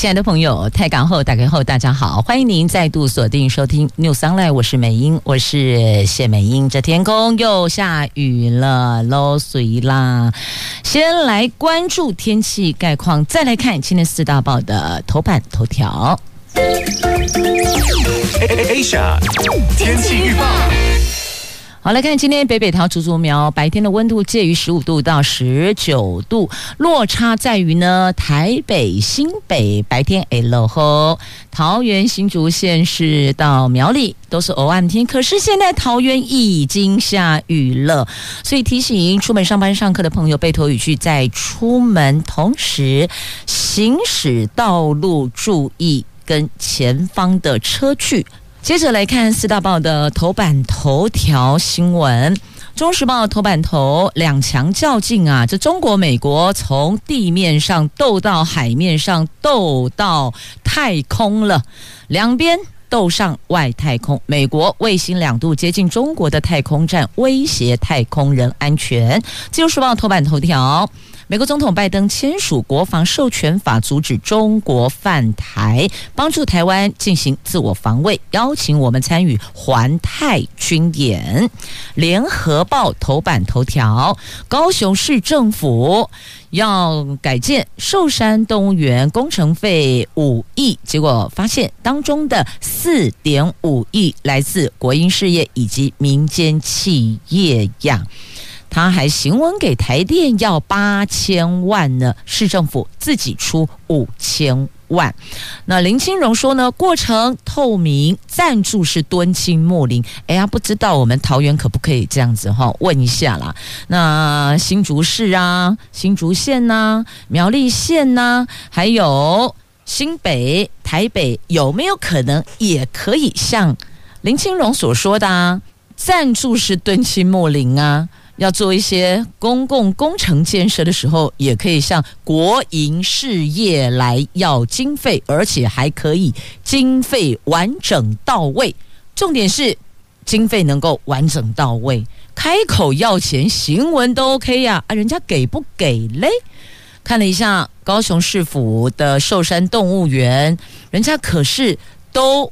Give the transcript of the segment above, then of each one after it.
亲爱的朋友，泰港后打开后，大家好，欢迎您再度锁定收听 News Online，我是美英，我是谢美英。这天空又下雨了，漏水啦。先来关注天气概况，再来看今天四大报的头版头条。Asia 天气预报。好，来看今天北北桃竹竹苗白天的温度介于十五度到十九度，落差在于呢，台北、新北白天哎落后，桃园、新竹县市到苗栗都是偶暗天，可是现在桃园已经下雨了，所以提醒出门上班上课的朋友备妥雨具再出门，同时行驶道路注意跟前方的车距。接着来看四大报的头版头条新闻，《中时报》头版头两强较劲啊！这中国、美国从地面上斗到海面上，斗到太空了，两边斗上外太空。美国卫星两度接近中国的太空站，威胁太空人安全。《自由时报》头版头条。美国总统拜登签署国防授权法，阻止中国犯台，帮助台湾进行自我防卫，邀请我们参与环太军演。联合报头版头条：高雄市政府要改建寿山动物园，工程费五亿，结果发现当中的四点五亿来自国营事业以及民间企业呀。他还行文给台电要八千万呢，市政府自己出五千万。那林清荣说呢，过程透明，赞助是敦亲睦邻。哎呀，不知道我们桃园可不可以这样子哈？问一下啦。那新竹市啊，新竹县呐、苗栗县呐、还有新北、台北，有没有可能也可以像林清荣所说的啊？赞助是敦亲睦邻啊？要做一些公共工程建设的时候，也可以向国营事业来要经费，而且还可以经费完整到位。重点是经费能够完整到位，开口要钱，行文都 OK 呀，啊，人家给不给嘞？看了一下高雄市府的寿山动物园，人家可是都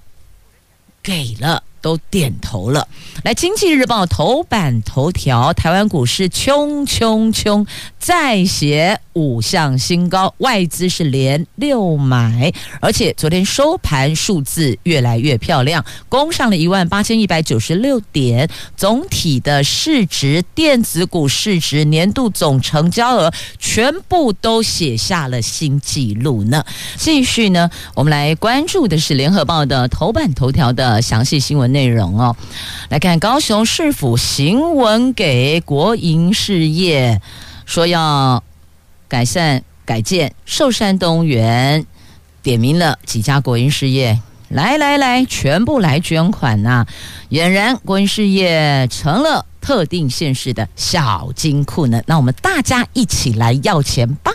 给了。都点头了。来，《经济日报》头版头条：台湾股市冲冲冲，再写五项新高，外资是连六买，而且昨天收盘数字越来越漂亮，攻上了一万八千一百九十六点，总体的市值、电子股市值、年度总成交额全部都写下了新纪录呢。继续呢，我们来关注的是《联合报》的头版头条的详细新闻。内容哦，来看高雄市府行文给国营事业，说要改善改建寿山动物园，点名了几家国营事业，来来来，全部来捐款呐、俨然国营事业成了特定县市的小金库呢，那我们大家一起来要钱吧！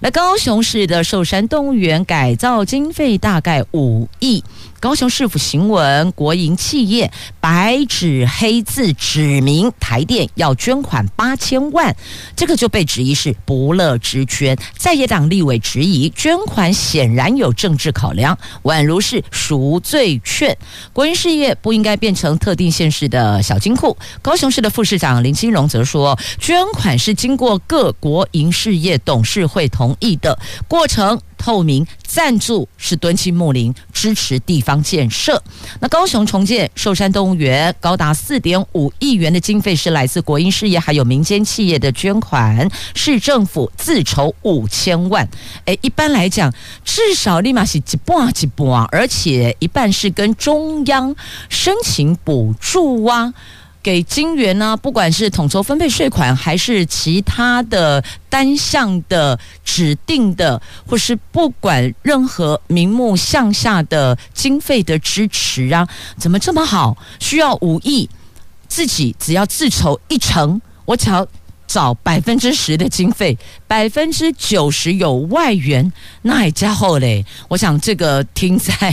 来，高雄市的寿山动物园改造经费大概五亿。高雄市府行文，国营企业白纸黑字指明台电要捐款八千万，这个就被质疑是不乐之捐。在野党立委质疑捐款显然有政治考量，宛如是赎罪券。国营事业不应该变成特定县市的小金库。高雄市的副市长林清荣则说，捐款是经过各国营事业董事会同意的过程。透明赞助是敦亲睦邻，支持地方建设。那高雄重建寿山动物园高达四点五亿元的经费是来自国营事业还有民间企业的捐款，市政府自筹五千万。诶，一般来讲，至少立马是一半一半，而且一半是跟中央申请补助啊。给金援呢，不管是统筹分配税款，还是其他的单项的指定的，或是不管任何名目项下的经费的支持啊，怎么这么好？需要五亿，自己只要自筹一成，我只要找百分之十的经费，百分之九十有外援，那家伙嘞，我想这个听在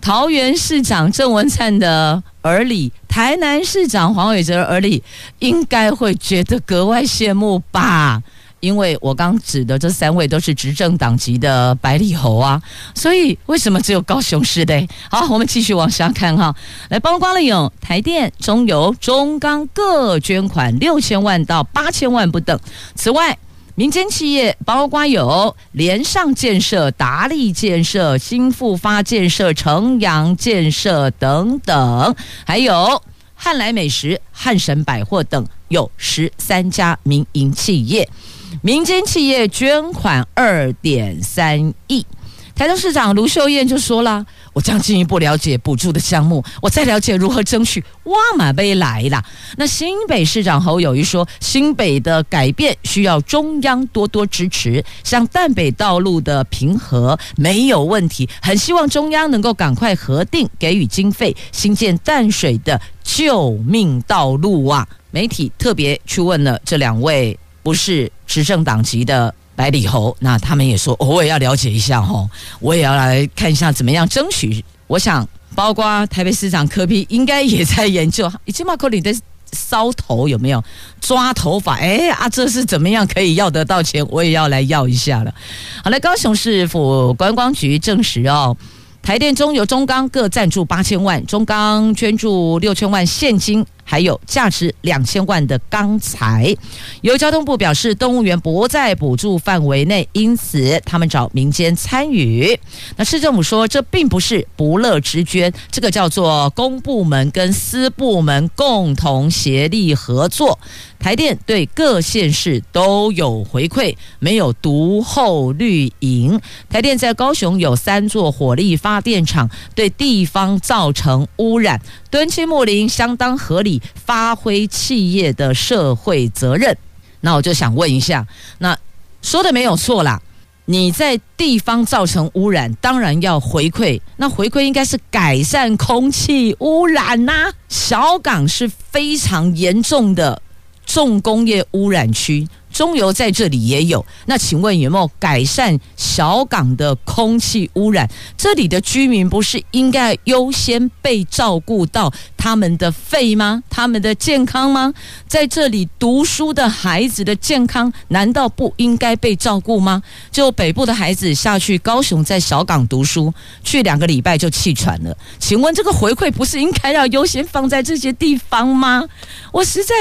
桃园市长郑文灿的耳里，台南市长黄伟哲的耳里，应该会觉得格外羡慕吧。因为我刚指的这三位都是执政党籍的百里侯啊，所以为什么只有高雄市的？好，我们继续往下看哈。来，包括了有台电、中油、中钢各捐款六千万到八千万不等。此外，民间企业包括有联上建设、达利建设、新复发建设、城阳建设等等，还有汉来美食、汉神百货等，有十三家民营企业。民间企业捐款二点三亿，台中市长卢秀燕就说了：“我将进一步了解补助的项目，我再了解如何争取。”哇马杯来了。那新北市长侯友谊说：“新北的改变需要中央多多支持，像淡北道路的平和没有问题，很希望中央能够赶快核定给予经费，新建淡水的救命道路啊！”媒体特别去问了这两位。不是执政党籍的百里侯，那他们也说，我也要了解一下吼，我也要来看一下怎么样争取。我想，包括台北市长柯 P 应该也在研究，已经把口里的搔头有没有抓头发？哎啊，这是怎么样可以要得到钱？我也要来要一下了。好了，高雄市府观光局证实哦。台电、中油、中钢各赞助八千万，中钢捐助六千万现金，还有价值两千万的钢材。由交通部表示，动物园不在补助范围内，因此他们找民间参与。那市政府说，这并不是不乐之捐，这个叫做公部门跟私部门共同协力合作。台电对各县市都有回馈，没有独厚绿营。台电在高雄有三座火力发电厂，对地方造成污染，敦亲睦邻相当合理，发挥企业的社会责任。那我就想问一下，那说的没有错啦，你在地方造成污染，当然要回馈。那回馈应该是改善空气污染呐、小港是非常严重的。重工业污染区。中油在这里也有，那请问有没有改善小港的空气污染？这里的居民不是应该优先被照顾到他们的肺吗？他们的健康吗？在这里读书的孩子的健康难道不应该被照顾吗？就北部的孩子下去高雄在小港读书，去两个礼拜就气喘了。请问这个回馈不是应该要优先放在这些地方吗？我实在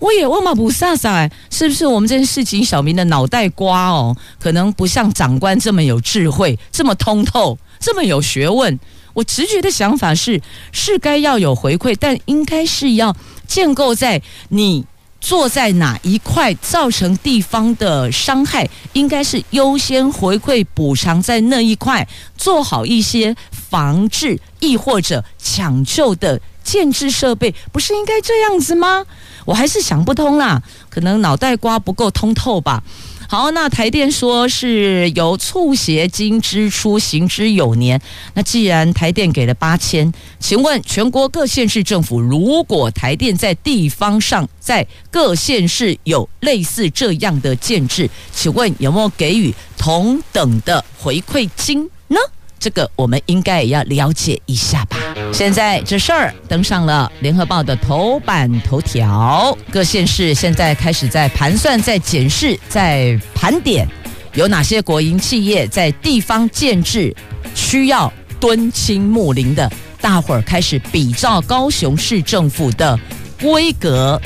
我也问嘛不飒飒哎，是不是我们这？事情小明的脑袋瓜哦，可能不像长官这么有智慧，这么通透，这么有学问。我直觉的想法是，是该要有回馈，但应该是要建构在你坐在哪一块造成地方的伤害，应该是优先回馈补偿在那一块，做好一些防治，亦或者抢救的建制设备，不是应该这样子吗？我还是想不通啦。可能脑袋瓜不够通透吧。好，那台电说是由促协金支出，行之有年。那既然台电给了八千，请问全国各县市政府，如果台电在地方上在各县市有类似这样的建置，请问有没有给予同等的回馈金呢？这个我们应该也要了解一下吧。现在这事儿登上了联合报的头版头条，各县市现在开始在盘算、在检视、在盘点，有哪些国营企业在地方建制需要敦亲睦邻的，大伙儿开始比照高雄市政府的规格，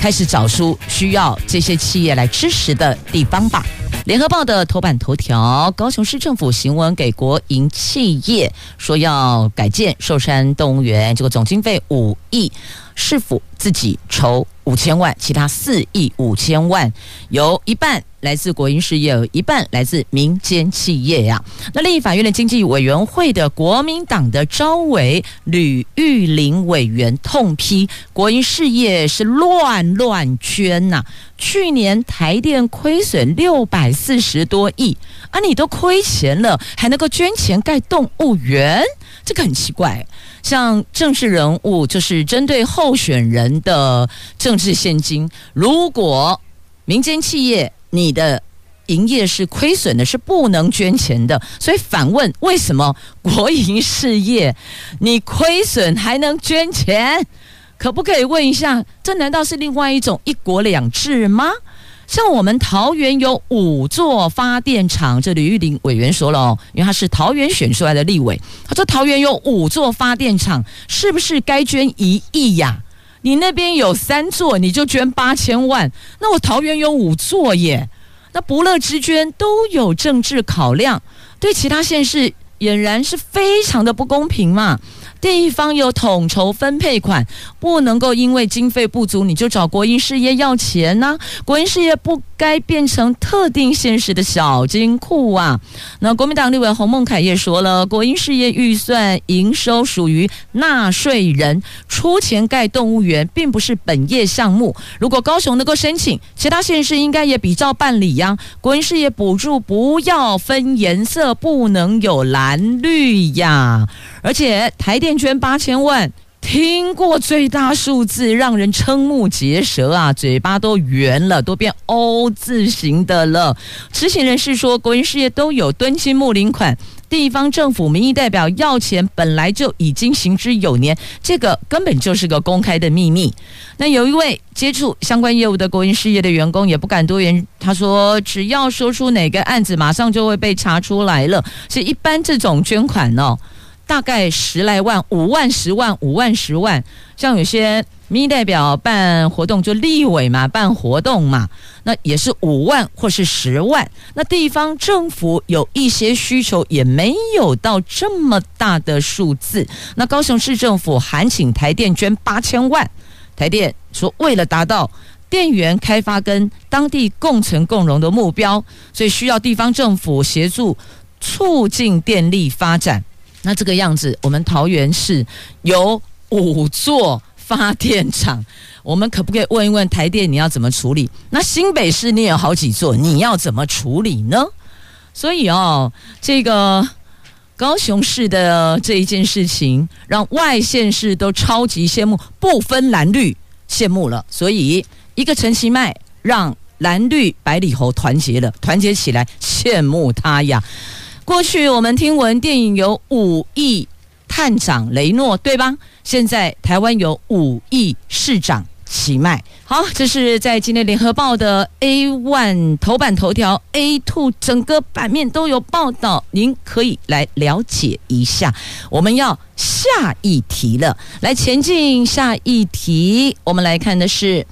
开始找出需要这些企业来支持的地方吧。联合报的头版头条：高雄市政府行文给国营企业，说要改建寿山动物园，这个总经费五亿，是否自己筹五千万，其他四亿五千万由一半。来自国营事业，有一半来自民间企业呀。那另一法院的经济委员会的国民党的召委吕玉玲委员痛批国营事业是乱乱捐呐、去年台电亏损六百四十多亿啊，你都亏钱了，还能够捐钱盖动物园，这个很奇怪。像政治人物，就是针对候选人的政治献金，如果民间企业你的营业是亏损的，是不能捐钱的。所以反问，为什么国营事业你亏损还能捐钱？可不可以问一下，这难道是另外一种一国两制吗？像我们桃园有五座发电厂，这吕玉玲委员说了哦，因为他是桃园选出来的立委，他说桃园有五座发电厂，是不是该捐一亿呀？你那边有三座，你就捐八千万，那我桃园有五座耶，那不乐之捐都有政治考量，对其他县市俨然是非常的不公平嘛。地方有统筹分配款，不能够因为经费不足，你就找国营事业要钱呢、国营事业不该变成特定县市的小金库啊！那国民党立委洪孟楷也说了，国营事业预算营收属于纳税人出钱盖动物园，并不是本业项目。如果高雄能够申请，其他县市应该也比照办理呀、国营事业补助不要分颜色，不能有蓝绿呀！而且台电捐八千万，听过最大数字让人瞠目结舌啊，嘴巴都圆了，都变 O 字形的了。知情人士说，国营事业都有敦亲睦邻款，地方政府民意代表要钱本来就已经行之有年，这个根本就是个公开的秘密。那有一位接触相关业务的国营事业的员工也不敢多言，他说，只要说出哪个案子，马上就会被查出来了。所以一般这种捐款哦。大概十来万、五万、十万、五万、十万，像有些民意代表办活动，就立委嘛，办活动嘛，那也是五万或是十万。那地方政府有一些需求，也没有到这么大的数字。那高雄市政府函请台电捐八千万，台电说为了达到电源开发跟当地共存共荣的目标，所以需要地方政府协助促进电力发展。那这个样子，我们桃园市有五座发电厂，我们可不可以问一问台电你要怎么处理？那新北市你有好几座，你要怎么处理呢？所以哦，这个高雄市的这一件事情，让外县市都超级羡慕，不分蓝绿羡慕了。所以一个陈其迈让蓝绿百里侯团结了，团结起来羡慕他呀。过去我们听闻电影有五亿探长雷诺，对吧？现在台湾有五亿市长齐迈。好，这是在今天联合报的 A one 头版头条，A two 整个版面都有报道，您可以来了解一下。我们要下一题了，来前进下一题，我们来看的是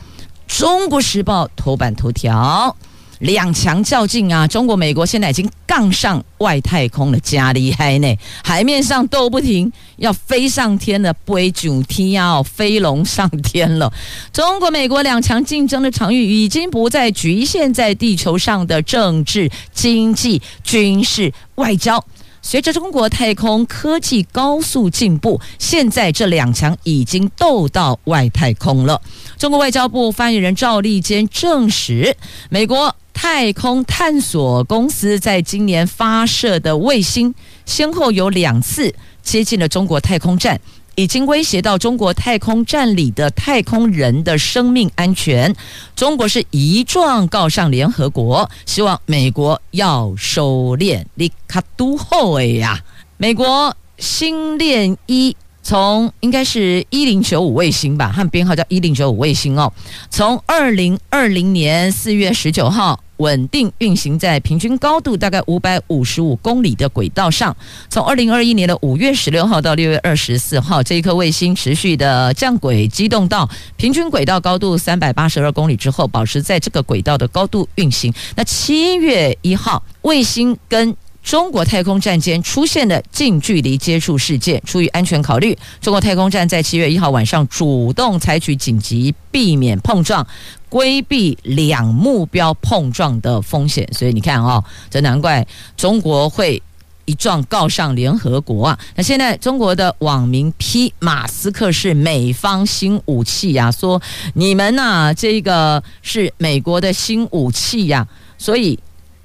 中国时报头版头条。两强较劲啊！中国、美国现在已经杠上外太空了，加厉害呢！海面上斗不停，要飞上天了，不为九天要飞龙上天了。中国、美国两强竞争的场域已经不再局限在地球上的政治、经济、军事、外交。随着中国太空科技高速进步，现在这两强已经斗到外太空了。中国外交部发言人赵立坚证实，美国。太空探索公司在今年发射的卫星，先后有两次接近了中国太空站，已经威胁到中国太空站里的太空人的生命安全。中国是一状告上联合国，希望美国要收敛。你卡都后哎呀，美国星链一从应该是一零九五卫星吧，它编号叫一零九五卫星哦，从二零二零年四月十九号。稳定运行在平均高度大概五百五十五公里的轨道上。从二零二一年的五月十六号到六月二十四号，这一颗卫星持续的降轨机动到平均轨道高度三百八十二公里之后，保持在这个轨道的高度运行。那七月一号，卫星跟中国太空站间出现的近距离接触事件，出于安全考虑，中国太空站在七月一号晚上主动采取紧急避免碰撞。规避两目标碰撞的风险，所以你看哦，这难怪中国会一撞告上联合国啊。那现在中国的网民批马斯克是美方新武器呀，说你们呐，这个是美国的新武器呀，所以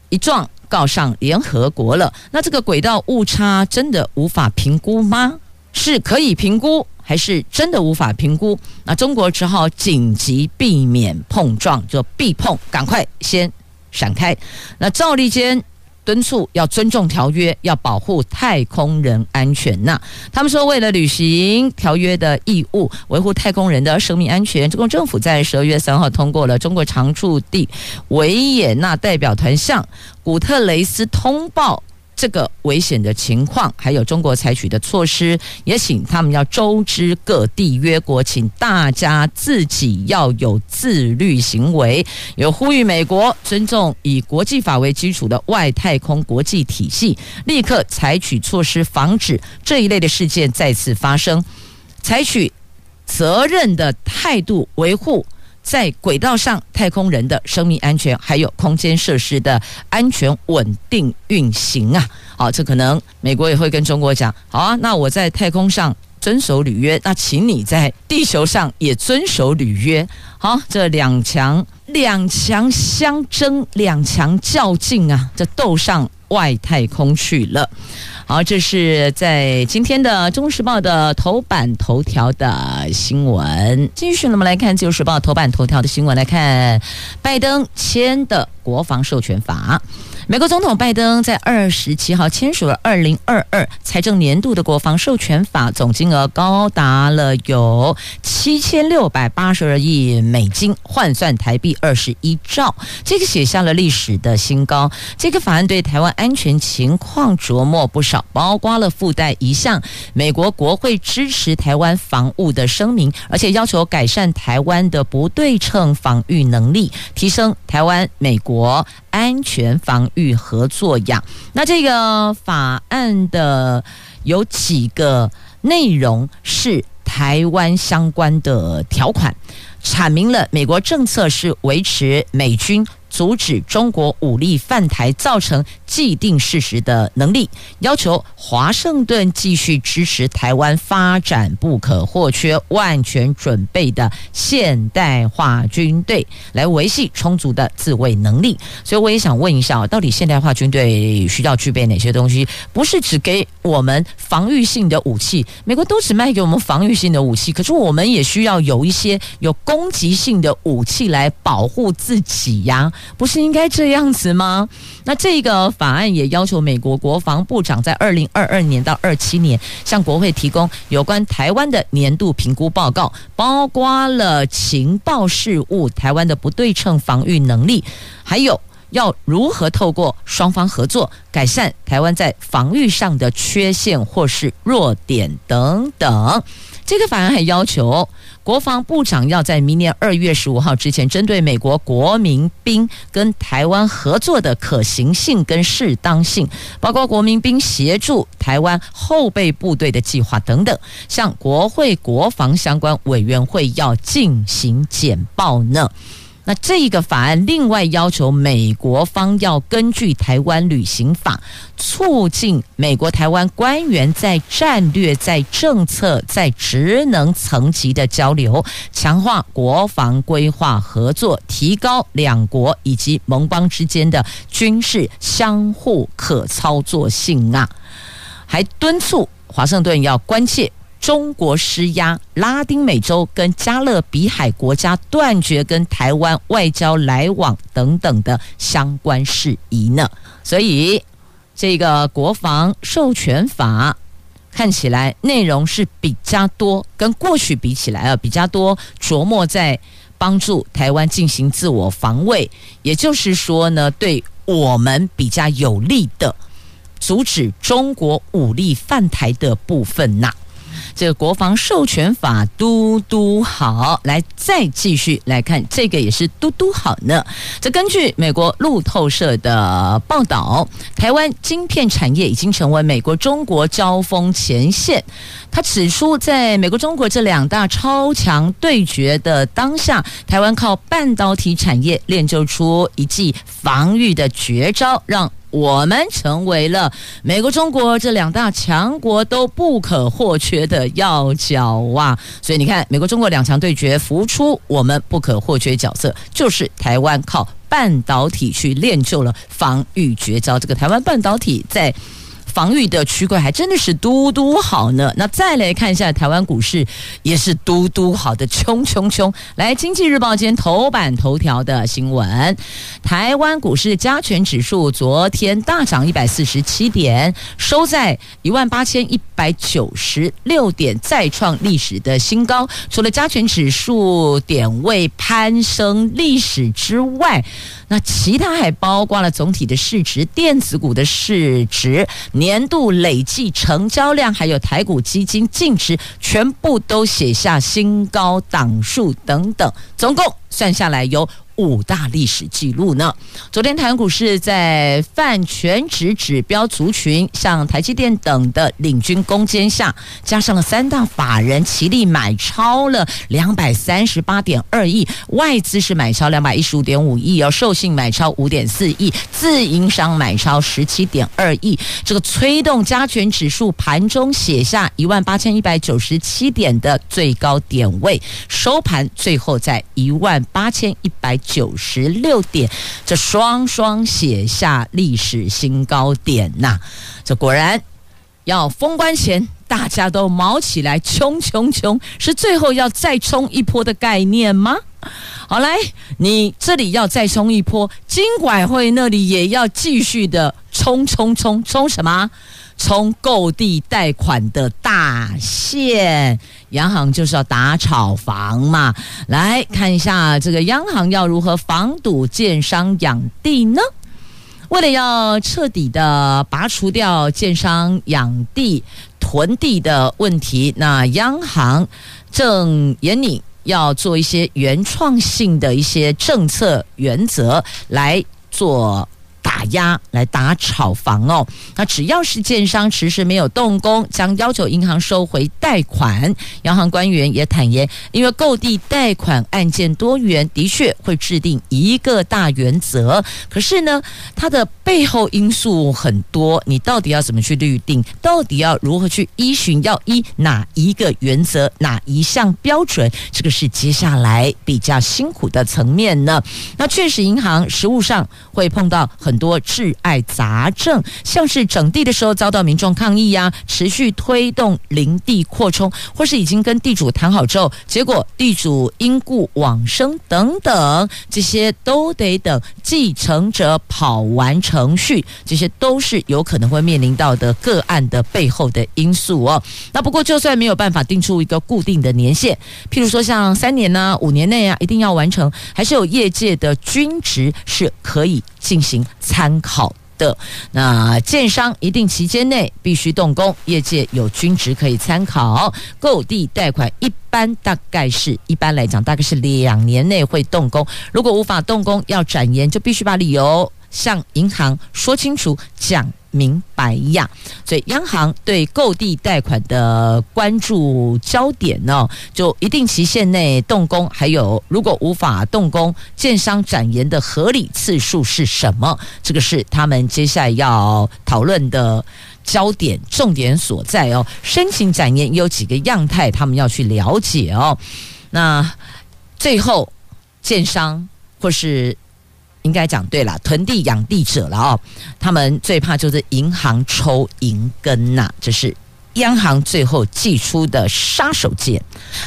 一撞告上联合国了。那这个轨道误差真的无法评估吗？是可以评估，还是真的无法评估？那中国只好紧急避免碰撞，就避碰，赶快先闪开。那赵立坚敦促要尊重条约，要保护太空人安全。那他们说，为了履行条约的义务，维护太空人的生命安全，中共政府在十二月三号通过了中国常驻地维也纳代表团向古特雷斯通报。这个危险的情况，还有中国采取的措施，也请他们要周知各缔约国，请大家自己要有自律行为，有呼吁美国尊重以国际法为基础的外太空国际体系，立刻采取措施防止这一类的事件再次发生，采取责任的态度维护。在轨道上，太空人的生命安全，还有空间设施的安全稳定运行啊！好，这可能美国也会跟中国讲，好啊，那我在太空上遵守履约，那请你在地球上也遵守履约。好，这两强两强相争，两强较劲啊，这斗上外太空去了。好，这是在今天的《中时报》的头版头条的新闻。继续，我们来看《自由时报》头版头条的新闻，来看拜登签的国防授权法。美国总统拜登在二十七号签署了二零二二财政年度的国防授权法，总金额高达了有七千六百八十二亿美金，换算台币二十一兆，这个写下了历史的新高。这个法案对台湾安全情况琢磨不少，包括了附带一项美国国会支持台湾防务的声明，而且要求改善台湾的不对称防御能力，提升台湾美国安全防与合作呀，那这个法案的有几个内容是台湾相关的条款，阐明了美国政策是维持美军。阻止中国武力犯台造成既定事实的能力，要求华盛顿继续支持台湾发展不可或缺、万全准备的现代化军队，来维系充足的自卫能力。所以我也想问一下，到底现代化军队需要具备哪些东西？不是只给我们防御性的武器，美国都只卖给我们防御性的武器，可是我们也需要有一些有攻击性的武器来保护自己呀。不是应该这样子吗？那这个法案也要求美国国防部长在二零二二年到二七年向国会提供有关台湾的年度评估报告，包括了情报事务、台湾的不对称防御能力，还有要如何透过双方合作改善台湾在防御上的缺陷或是弱点等等。这个法案还要求国防部长要在明年二月十五号之前，针对美国国民兵跟台湾合作的可行性跟适当性，包括国民兵协助台湾后备部队的计划等等，向国会国防相关委员会要进行简报呢。那这一个法案另外要求美国方要根据台湾旅行法，促进美国台湾官员在战略、在政策、在职能层级的交流，强化国防规划合作，提高两国以及盟邦之间的军事相互可操作性啊，还敦促华盛顿要关切。中国施压拉丁美洲跟加勒比海国家断绝跟台湾外交来往等等的相关事宜呢，所以这个国防授权法看起来内容是比较多，跟过去比起来啊比较多琢磨在帮助台湾进行自我防卫，也就是说呢，对我们比较有利的阻止中国武力犯台的部分呐。这个国防授权法嘟嘟好，来再继续来看，这个也是嘟嘟好呢。这根据美国路透社的报道，台湾晶片产业已经成为美国中国交锋前线。他指出，在美国中国这两大超强对决的当下，台湾靠半导体产业练就出一记防御的绝招，让。我们成为了美国、中国这两大强国都不可或缺的要角啊！所以你看，美国、中国两强对决，浮出我们不可或缺角色，就是台湾靠半导体去练就了防御绝招。这个台湾半导体在防御的区块还真的是嘟嘟好呢。那再来看一下台湾股市，也是嘟嘟好的，冲冲冲！来，《经济日报》今天头版头条的新闻：台湾股市加权指数昨天大涨一百四十七点，收在一万八千一百九十六点，再创历史的新高。除了加权指数点位攀升历史之外，那其他还包括了总体的市值、电子股的市值、年度累计成交量，还有台股基金净值，全部都写下新高档数等等，总共算下来有。五大历史记录呢？昨天台股市在泛全指指标族群，像台积电等的领军攻坚下，加上了三大法人齐力买超了两百三十八点二亿，外资是买超两百一十五点五亿，哦，受信买超五点四亿，自营商买超十七点二亿，这个催动加权指数盘中写下一万八千一百九十七点的最高点位，收盘最后在一万八千一百。九十六点，这双双写下历史新高点呐、这果然要封关前大家都卯起来，冲冲冲，是最后要再冲一波的概念吗？好来，你这里要再冲一波，金管会那里也要继续的冲冲冲，冲什么？冲购地贷款的大线，央行就是要打炒房嘛。来看一下这个央行要如何防堵建商养地呢？为了要彻底的拔除掉建商养地囤地的问题，那央行正严拟要做一些原创性的一些政策原则来做。打压来打炒房哦，那只要是建商迟迟没有动工，将要求银行收回贷款。央行官员也坦言，因为购地贷款案件多元，的确会制定一个大原则。可是呢，它的背后因素很多，你到底要怎么去律定？到底要如何去依循？要依哪一个原则？哪一项标准？这个是接下来比较辛苦的层面呢。那确实，银行实务上会碰到很。很多挚爱杂症，像是整地的时候遭到民众抗议呀、持续推动林地扩充，或是已经跟地主谈好之后，结果地主因故往生等等，这些都得等继承者跑完程序，这些都是有可能会面临到的个案的背后的因素哦。那不过就算没有办法定出一个固定的年限，譬如说像三年呢、五年内啊一定要完成，还是有业界的均值是可以进行参考的。那建商一定期间内必须动工，业界有均值可以参考。购地贷款一般大概是一般来讲大概是两年内会动工，如果无法动工要展延，就必须把理由向银行说清楚讲。明白呀，所以央行对购地贷款的关注焦点呢，就一定期限内动工，还有如果无法动工，建商展延的合理次数是什么？这个是他们接下来要讨论的焦点、重点所在哦。申请展延有几个样态，他们要去了解哦。那最后，建商或是。应该讲对了，囤地养地者了哦，他们最怕就是银行抽银根呐，这是央行最后祭出的杀手锏。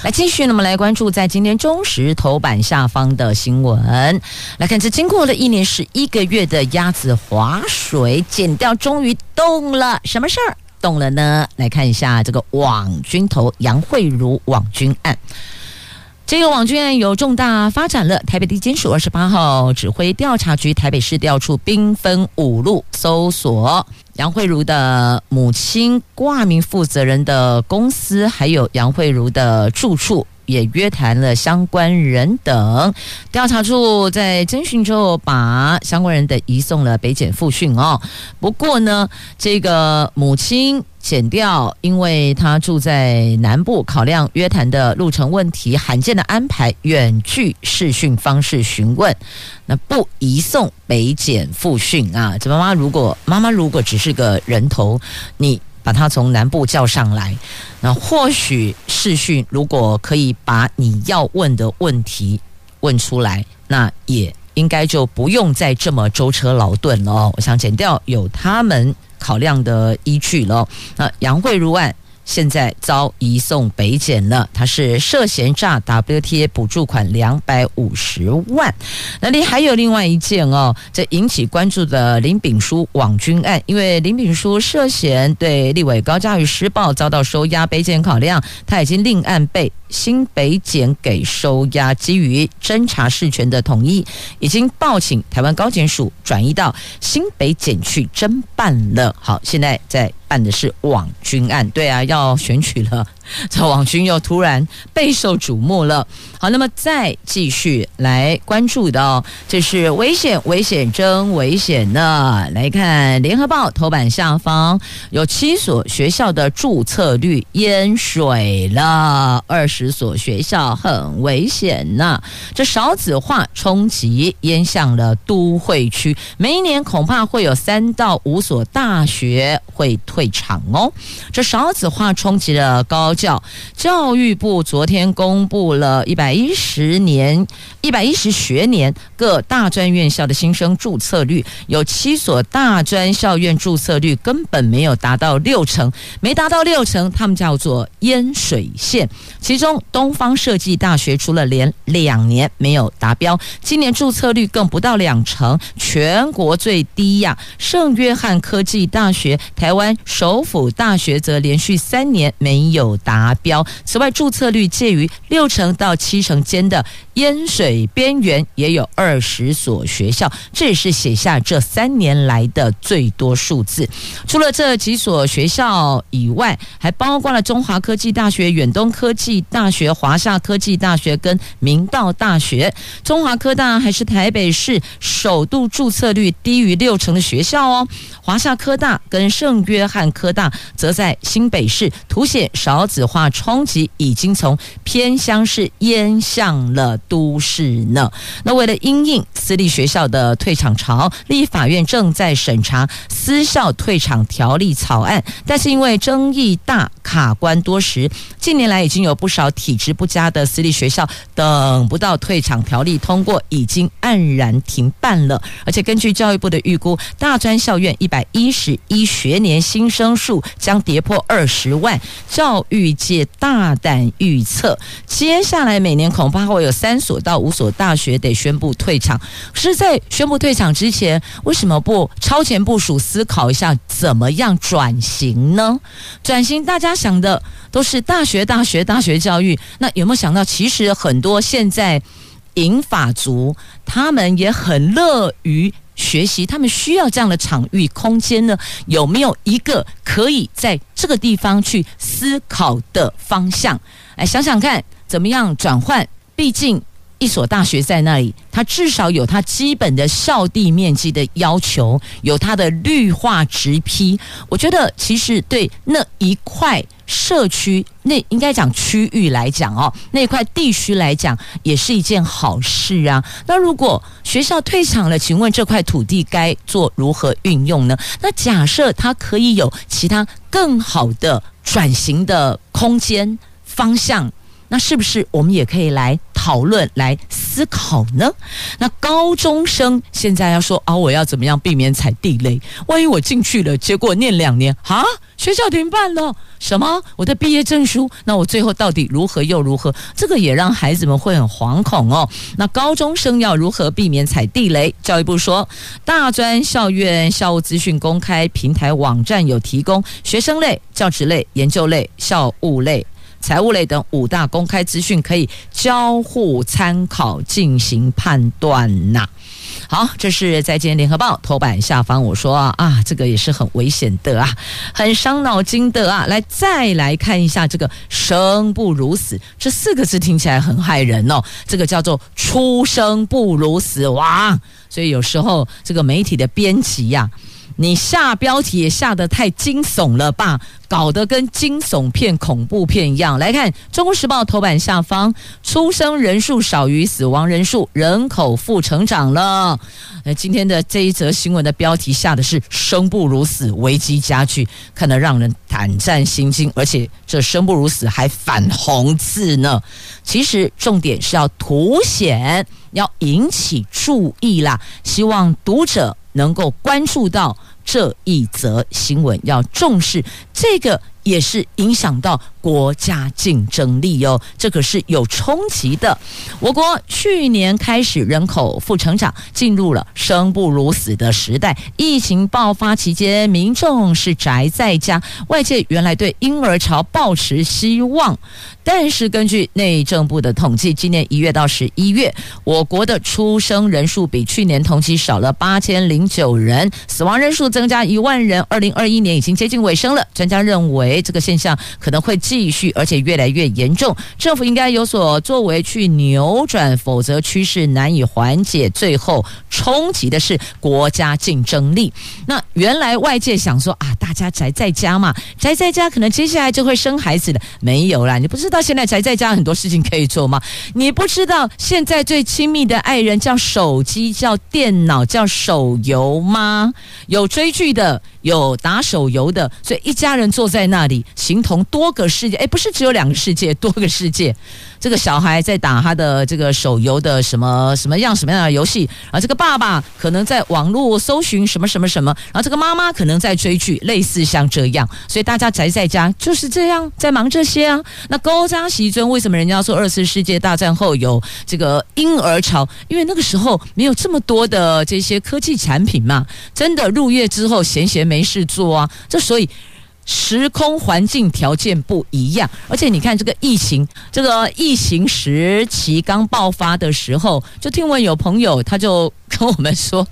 来继续，那么来关注在今天中时头版下方的新闻，来看这经过了一年十一个月的鸭子划水，检调终于动了，什么事儿动了呢？来看一下这个网军头杨慧茹网军案。这个网军案有重大发展了。台北地检署二十八号指挥调查局台北市调处兵分五路搜索杨慧茹的母亲挂名负责人的公司，还有杨慧茹的住处。也约谈了相关人等，调查处在侦讯之后，把相关人等移送了北检复讯哦。不过呢，这个母亲检调，因为她住在南部，考量约谈的路程问题，罕见的安排远距视讯方式询问，那不移送北检复讯啊。这妈妈如果妈妈如果只是个人头，你。把他从南部叫上来，那或许视讯如果可以把你要问的问题问出来，那也应该就不用再这么舟车劳顿了。我想减掉有他们考量的依据了。那杨慧如案。现在遭移送北检了，他是涉嫌诈 WTA 补助款两百五十万。那里还有另外一件哦，这引起关注的林炳书网军案，因为林炳书涉嫌对立委高嘉瑜施暴遭到收押，北检考量他已经另案被新北检给收押，基于侦查事权的统一，已经报请台湾高检署转移到新北检去侦办了。好，现在在。办的是网军案，对啊，要选取了。这网军又突然备受瞩目了。好，那么再继续来关注的，这是危险，危险，真危险呢。来看《联合报》头版下方有七所学校的注册率淹水了，二十所学校很危险呢。这少子化冲击淹向了都会区，每一年恐怕会有三到五所大学会退场哦。这少子化冲击了高。教教育部昨天公布了一百一十年、一百一十学年各大专院校的新生注册率，有七所大专校院注册率根本没有达到六成，没达到六成，他们叫做淹水线。其中东方设计大学除了连两年没有达标，今年注册率更不到两成，全国最低呀。圣约翰科技大学、台湾首府大学则连续三年没有。达标。此外，注册率介于六成到七成间的淹水边缘也有二十所学校，这也是写下这三年来的最多数字。除了这几所学校以外，还包括了中华科技大学、远东科技大学、华夏科技大学跟明道大学。中华科大还是台北市首度注册率低于六成的学校哦。华夏科大跟圣约翰科大则在新北市，凸显少子化冲击已经从偏乡市淹向了都市呢。那为了因应私立学校的退场潮，立法院正在审查私校退场条例草案，但是因为争议大、卡关多时，近年来已经有不少体质不佳的私立学校等不到退场条例通过，已经黯然停办了。而且根据教育部的预估，大专校院一百一十一学年新生数将跌破二十万，教育。预计大胆预测，接下来每年恐怕会有三所到五所大学得宣布退场。是，在宣布退场之前，为什么不超前部署，思考一下怎么样转型呢？转型，大家想的都是大学、大学、大学教育。那有没有想到，其实很多现在银发族，他们也很乐于。学习，他们需要这样的场域空间呢？有没有一个可以在这个地方去思考的方向？来想想看，怎么样转换？毕竟一所大学在那里，它至少有它基本的校地面积的要求，有它的绿化植批。我觉得其实对那一块。社区那应该讲区域来讲哦，那块地区来讲也是一件好事啊。那如果学校退场了，请问这块土地该做如何运用呢？那假设它可以有其他更好的转型的空间方向，那是不是我们也可以来讨论、来思考呢？那高中生现在要说啊，我要怎么样避免踩地雷？万一我进去了，结果念两年啊？学校停办了，什么？我的毕业证书？那我最后到底如何又如何？这个也让孩子们会很惶恐哦。那高中生要如何避免踩地雷？教育部说，大专校院校务资讯公开平台网站有提供学生类、教职类、研究类、校务类、财务类等五大公开资讯，可以交互参考进行判断呐。好，这是在今天联合报头版下方，我说啊，这个也是很危险的啊，很伤脑筋的啊。来，再来看一下这个“生不如死”这四个字，听起来很骇人哦。这个叫做“出生不如死”亡，所以有时候这个媒体的编辑呀、你下标题也下得太惊悚了吧，搞得跟惊悚片、恐怖片一样。来看《中国时报》头版下方，出生人数少于死亡人数，人口负成长了。呃，今天的这一则新闻的标题下的是“生不如死，危机加剧”，看得让人胆战心惊。而且这“生不如死”还反红字呢。其实重点是要凸显，要引起注意啦，希望读者能够关注到。这一则新闻，要重视这个。也是影响到国家竞争力哦，这可是有冲击的。我国去年开始人口负成长，进入了生不如死的时代。疫情爆发期间，民众是宅在家，外界原来对婴儿潮抱持希望。但是根据内政部的统计，今年一月到十一月，我国的出生人数比去年同期少了八千零九人，死亡人数增加一万人。二零二一年已经接近尾声了，专家认为这个现象可能会继续，而且越来越严重。政府应该有所作为去扭转，否则趋势难以缓解。最后冲击的是国家竞争力。那原来外界想说啊，大家宅在家嘛，宅在家可能接下来就会生孩子的，没有啦，你不知道。现在宅在家，很多事情可以做吗？你不知道现在最亲密的爱人叫手机、叫电脑、叫手游吗？有追剧的，有打手游的，所以一家人坐在那里，形同多个世界。诶，不是只有两个世界，多个世界。这个小孩在打他的这个手游的什么什么样什么样的游戏，而这个爸爸可能在网络搜寻什么什么什么，然后这个妈妈可能在追剧，类似像这样，所以大家宅在家就是这样在忙这些啊。那高张席尊为什么人家说二次世界大战后有这个婴儿潮？因为那个时候没有这么多的这些科技产品嘛，真的入夜之后闲闲没事做啊，这所以。时空环境条件不一样，而且你看这个疫情，这个疫情时期刚爆发的时候，就听闻有朋友他就跟我们说，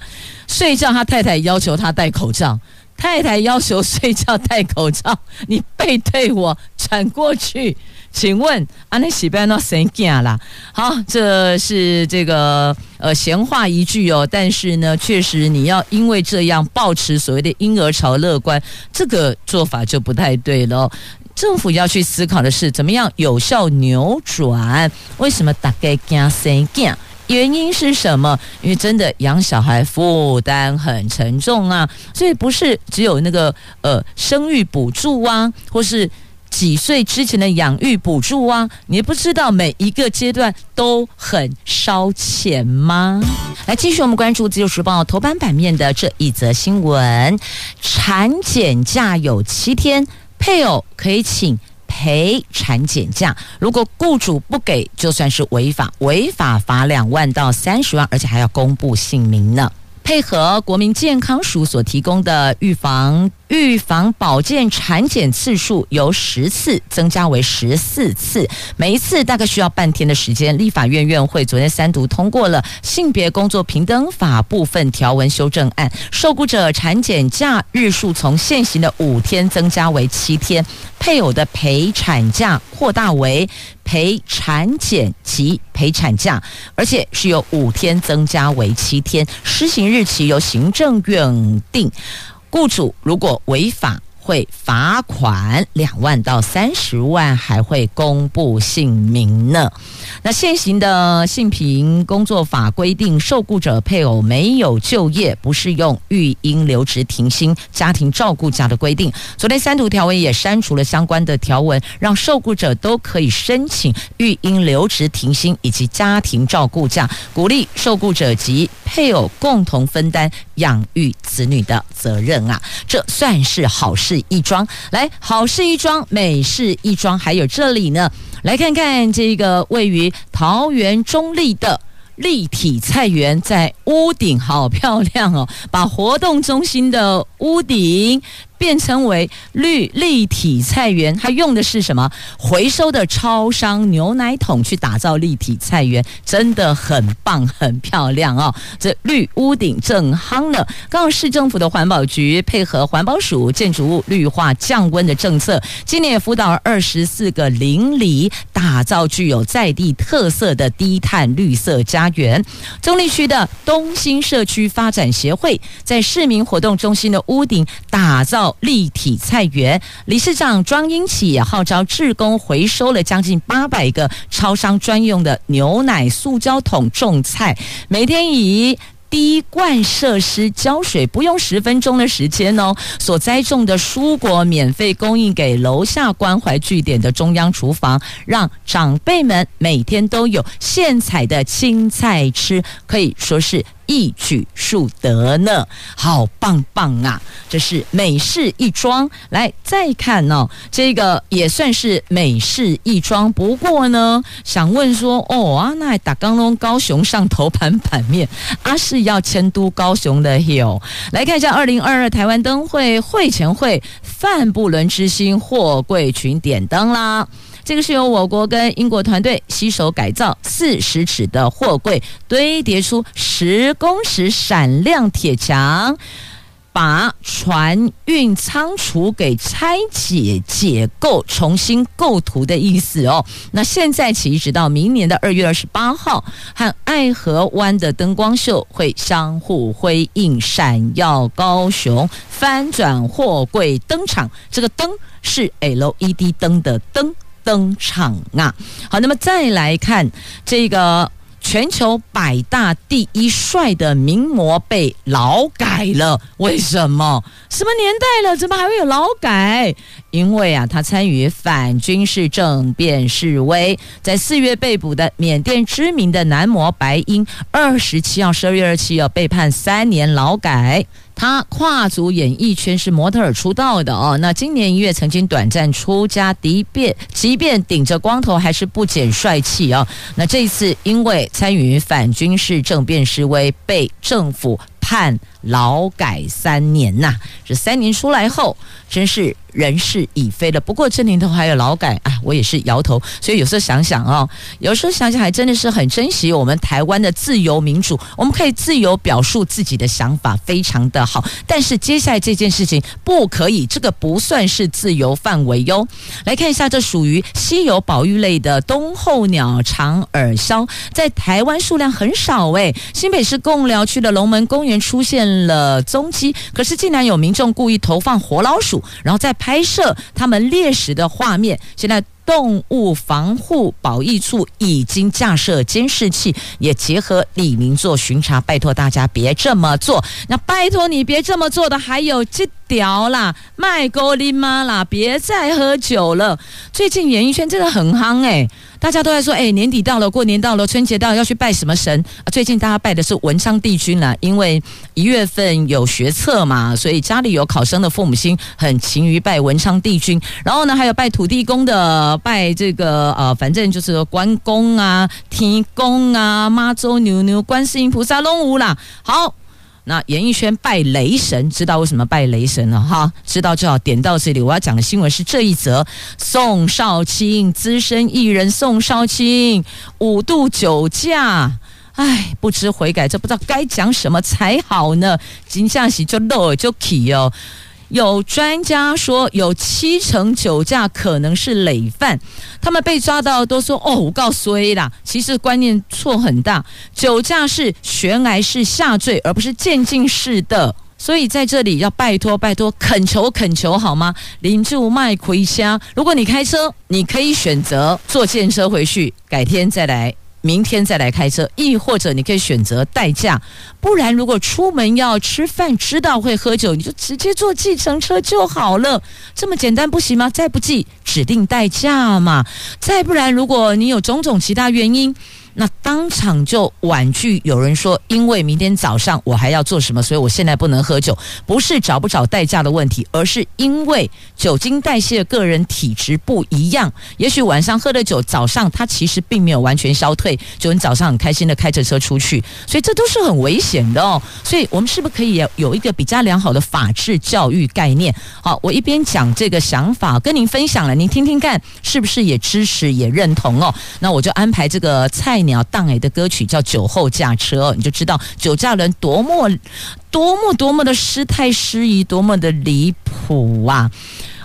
睡觉他太太要求他戴口罩，太太要求睡觉戴口罩，你背对我转过去。请问安尼是要哪生囝啦？好，这是这个呃闲话一句哦，但是呢，确实你要因为这样抱持所谓的婴儿潮乐观，这个做法就不太对了。政府要去思考的是，怎么样有效扭转？为什么大家惊神经？原因是什么？因为真的养小孩负担很沉重啊，所以不是只有那个呃生育补助啊，或是。几岁之前的养育补助啊？你不知道每一个阶段都很烧钱吗？来，继续我们关注《自由时报》头版版面的这一则新闻：产检假有七天，配偶可以请赔产检假，如果雇主不给，就算是违法，违法罚两万到三十万，而且还要公布姓名呢。配合国民健康署所提供的预防。预防保健产检次数由十次增加为十四次，每一次大概需要半天的时间。立法院院会昨天三读通过了性别工作平等法部分条文修正案，受雇者产检假日数从现行的五天增加为七天，配偶的陪产假扩大为陪产检及陪产假，而且是由五天增加为七天，施行日期由行政院定。雇主如果违法，会罚款两万到三十万，还会公布姓名呢。那现行的性平工作法规定，受雇者配偶没有就业，不适用育婴留职停薪、家庭照顾假的规定。昨天三读条文也删除了相关的条文，让受雇者都可以申请育婴留职停薪以及家庭照顾假，鼓励受雇者及配偶共同分担养育子女的责任啊，这算是好事一桩。来，好事一桩，美事一桩，还有这里呢。来看看这个位于桃园中立的立体菜园，在屋顶好漂亮哦，把活动中心的屋顶。变成为绿立体菜园，它用的是什么？回收的超商牛奶桶去打造立体菜园，真的很棒，很漂亮哦。这绿屋顶正夯呢。刚好市政府的环保局配合环保署建筑物绿化降温的政策，今年也辅导了二十四个邻里，打造具有在地特色的低碳绿色家园。中坜区的东兴社区发展协会在市民活动中心的屋顶打造。立体菜园，理事长庄英启也号召志工回收了将近八百个超商专用的牛奶塑胶桶种菜，每天以滴灌设施浇水，不用十分钟的时间哦。所栽种的蔬果免费供应给楼下关怀据点的中央厨房，让长辈们每天都有现采的青菜吃，可以说是一举数得呢，好棒棒啊！这是美事一桩。来再看哦，这个也算是美事一桩。不过呢，想问说，哦啊，那打刚龙高雄上头盘版面，阿、啊、是要迁都高雄的哟。来看一下二零二二台湾灯会会前会范布伦之星货柜群点灯啦。这个是由我国跟英国团队携手改造四十尺的货柜，堆叠出十公尺闪亮铁墙，把船运仓储给拆解解构，重新构图的意思哦。那现在起一直到明年的二月二十八号，和爱河湾的灯光秀会相互辉映，闪耀高雄，翻转货柜登场。这个灯是 LED 灯的灯。登场啊！好，那么再来看这个全球百大第一帅的名模被劳改了，为什么？什么年代了，怎么还会有劳改？因为啊，他参与反军事政变示威，在四月被捕的缅甸知名的男模白英，二十七号十二月二十七号被判三年劳改。他跨足演艺圈，是模特儿出道的哦。那今年一月曾经短暂出家，即便即便顶着光头，还是不减帅气哦。那这一次因为参与反军事政变示威，被政府判劳改三年呐。这三年出来后，真是。人事已非了，不过这年头还有劳改啊，我也是摇头。所以有时候想想、哦，有时候想想还真的是很珍惜我们台湾的自由民主，我们可以自由表述自己的想法，非常的好。但是接下来这件事情不可以，这个不算是自由范围哟。来看一下，这属于稀有保育类的冬候鸟长耳鸮，在台湾数量很少诶。新北市贡寮区的龙门公园出现了踪迹，可是竟然有民众故意投放活老鼠，然后再拍摄他们猎食的画面，现在动物防护保育处已经架设监视器，也结合李明做巡查，拜托大家别这么做。那拜托你别这么做的还有这条啦，卖高林妈啦，别再喝酒了。最近演艺圈真的很夯诶、大家都在说，哎，年底到了，过年到了，春节到了，要去拜什么神？最近大家拜的是文昌帝君啦，因为一月份有学测嘛，所以家里有考生的父母亲很勤于拜文昌帝君。然后呢，还有拜土地公的，拜这个呃，反正就是关公啊、天公啊、妈祖、牛牛、观世音菩萨、龙舞啦。好。那演艺圈拜雷神，知道为什么拜雷神了哈？知道就好，点到这里。我要讲的新闻是这一则：宋少卿资深艺人宋少卿五度酒驾，哎，不知悔改，这不知道该讲什么才好呢。金相喜就漏就起哦。有专家说，有七成酒驾可能是累犯，他们被抓到都说：“哦，我告诉你啦，其实观念错很大，酒驾是悬崖式下坠，而不是渐进式的。”所以在这里要拜托拜托，恳求恳求好吗？邻住卖亏虾，如果你开车，你可以选择坐电车回去，改天再来。明天再来开车，亦或者你可以选择代驾，不然如果出门要吃饭，知道会喝酒，你就直接坐计程车就好了，这么简单不行吗？再不济，指定代驾嘛。再不然，如果你有种种其他原因。那当场就婉拒，有人说，因为明天早上我还要做什么，所以我现在不能喝酒。不是找不找代驾的问题，而是因为酒精代谢个人体质不一样。也许晚上喝了酒，早上他其实并没有完全消退，就你早上很开心的开着车出去，所以这都是很危险的哦。所以我们是不是可以有一个比较良好的法治教育概念？好，我一边讲这个想法跟您分享了，您听听看是不是也支持也认同哦？那我就安排这个菜。你要当哎的歌曲叫《酒后驾车》，你就知道酒驾人多么多么多么的失态失仪，多么的离谱啊！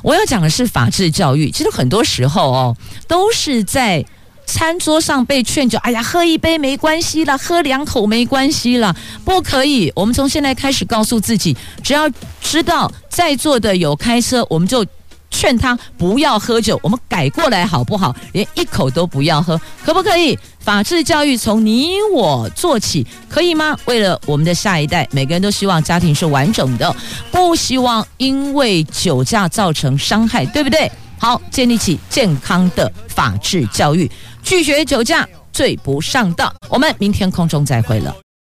我要讲的是法治教育。其实很多时候哦，都是在餐桌上被劝酒。哎呀，喝一杯没关系啦，喝两口没关系啦，不可以。我们从现在开始告诉自己，只要知道在座的有开车，我们就。劝他不要喝酒，我们改过来好不好？连一口都不要喝，可不可以？法治教育从你我做起，可以吗？为了我们的下一代，每个人都希望家庭是完整的，不希望因为酒驾造成伤害，对不对？好，建立起健康的法治教育，拒绝酒驾，最不上道。我们明天空中再会了。